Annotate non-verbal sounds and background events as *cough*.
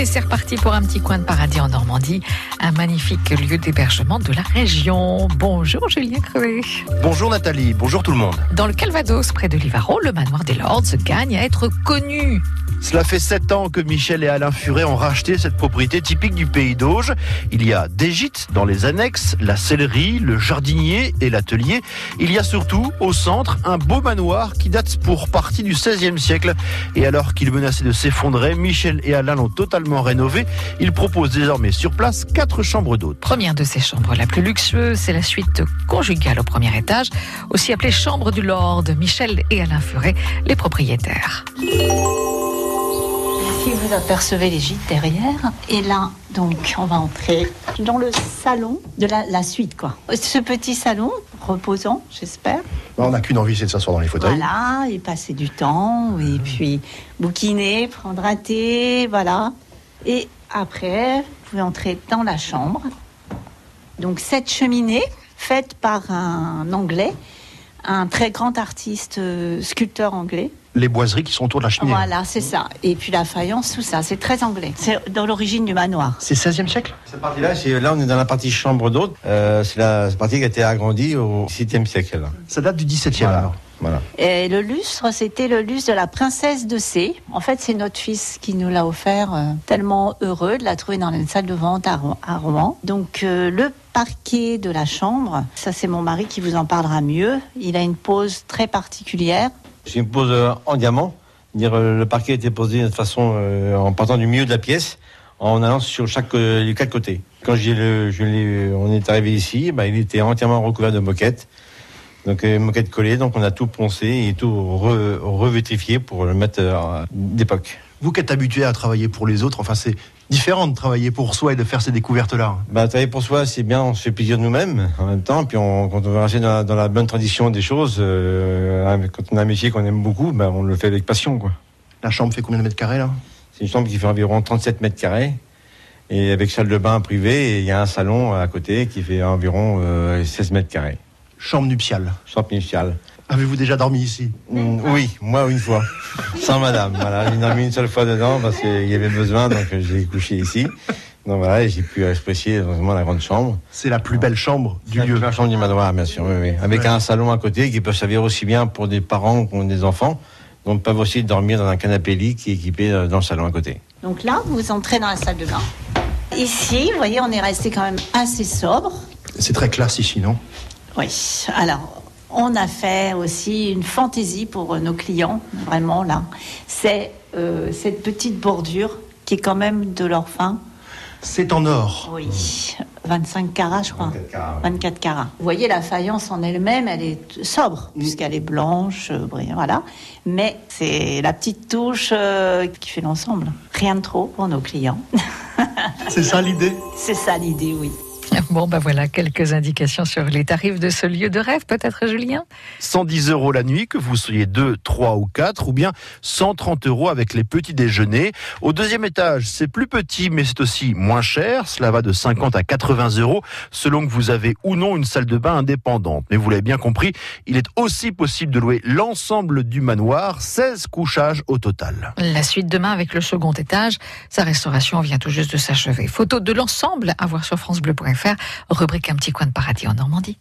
Allez, c'est reparti pour un petit coin de paradis en Normandie, un magnifique lieu d'hébergement de la région. Bonjour Julien Crevé. Bonjour Nathalie, bonjour tout le monde. Dans le Calvados, près de Livaro, le manoir des Lords gagne à être connu. Cela fait sept ans que Michel et Alain Furet ont racheté cette propriété typique du pays d'Auge. Il y a des gîtes dans les annexes, la sellerie, le jardinier et l'atelier. Il y a surtout, au centre, un beau manoir qui date pour partie du XVIe siècle. Et alors qu'il menaçait de s'effondrer, Michel et Alain l'ont totalement rénové. Ils proposent désormais sur place quatre chambres d'hôtes. Première de ces chambres, la plus luxueuse, c'est la suite conjugale au premier étage, aussi appelée chambre du Lord. Michel et Alain Furet, les propriétaires. Ici, vous apercevez les gîtes derrière. Et là, donc, on va entrer dans le salon de la, la suite, quoi. Ce petit salon, reposant, j'espère. On n'a qu'une envie, c'est de s'asseoir dans les fauteuils. Voilà, et passer du temps, et puis bouquiner, prendre un thé, voilà. Et après, vous pouvez entrer dans la chambre. Donc, cette cheminée, faite par un Anglais, un très grand artiste euh, sculpteur anglais. Les boiseries qui sont autour de la cheminée. Voilà, c'est ça. Et puis la faïence, tout ça, c'est très anglais. C'est dans l'origine du manoir. C'est 16e siècle? Cette partie-là, là, on est dans la partie chambre d'hôte. Euh, c'est la partie qui a été agrandie au 6e siècle. là. Ça date du 17e Voilà. alors. Voilà. Et le lustre, c'était le lustre de la princesse de C. En fait, c'est notre fils qui nous l'a offert. euh, tellement heureux de la trouver dans une salle de vente à, Ro- à Rouen. Donc, euh, le parquet de la chambre, ça, c'est mon mari qui vous en parlera mieux. Il a une pose très particulière. C'est une pose euh, en diamant. Dire, le parquet a été posé de façon en partant du milieu de la pièce, en allant sur chaque les quatre côtés. Quand le, je on est arrivé ici, bah, il était entièrement recouvert de moquettes. Donc euh, moquettes collées, donc on a tout poncé et tout re- revétrifié pour le mettre euh, d'époque. Vous qui êtes habitué à travailler pour les autres, enfin c'est différent de travailler pour soi et de faire ces découvertes-là. Bah, travailler pour soi, c'est bien, on se fait plaisir nous-mêmes en même temps. Puis on, quand on veut rester dans la, dans la bonne tradition des choses, euh, quand on a un métier qu'on aime beaucoup, bah, on le fait avec passion. quoi. La chambre fait combien de mètres carrés là? C'est une chambre qui fait environ 37 mètres carrés. Et avec salle de bain privée, et il y a un salon à côté qui fait environ euh, 16 mètres carrés. Chambre nuptiale. Chambre initiale. Avez-vous déjà dormi ici? Oui, moi une fois. Sans madame. Voilà, j'ai dormi une seule fois dedans parce qu'il y avait besoin, donc j'ai couché ici. Donc voilà, j'ai pu apprécier vraiment la grande chambre. C'est la plus belle chambre du La lieu. première chambre du manoir, bien sûr, oui, oui. Avec Ouais. un salon à côté qui peut servir aussi bien pour des parents que des enfants. Donc peuvent aussi dormir dans un canapé lit qui est équipé euh, dans le salon à côté. Donc là, vous entrez dans la salle de bain. Ici, vous voyez, on est resté quand même assez sobre. C'est très classe ici, non? Oui. Alors, on a fait aussi une fantaisie pour euh, nos clients, vraiment là. C'est euh, cette petite bordure qui est quand même de l'or fin. C'est en or. Oui. 25 carats, je crois. 24 carats, oui. 24 carats. Vous voyez, la faïence en elle-même, elle est sobre, puisqu'elle est blanche, euh, brillante, voilà. Mais c'est la petite touche euh, qui fait l'ensemble. Rien de trop pour nos clients. C'est ça l'idée *laughs* c'est ça l'idée, oui. Bon, ben voilà, quelques indications sur les tarifs de ce lieu de rêve, peut-être Julien? 110 euros la nuit, que vous soyez deux, trois ou quatre, ou bien 130 euros avec les petits déjeuners. Au deuxième étage, c'est plus petit, mais c'est aussi moins cher. Cela va de 50 à 80 euros, selon que vous avez ou non une salle de bain indépendante. Mais vous l'avez bien compris, il est aussi possible de louer l'ensemble du manoir, 16 couchages au total. La suite demain avec le second étage. Sa restauration vient tout juste de s'achever. Photo de l'ensemble à voir sur FranceBleu.fr. Rubrique Un petit coin de paradis en Normandie.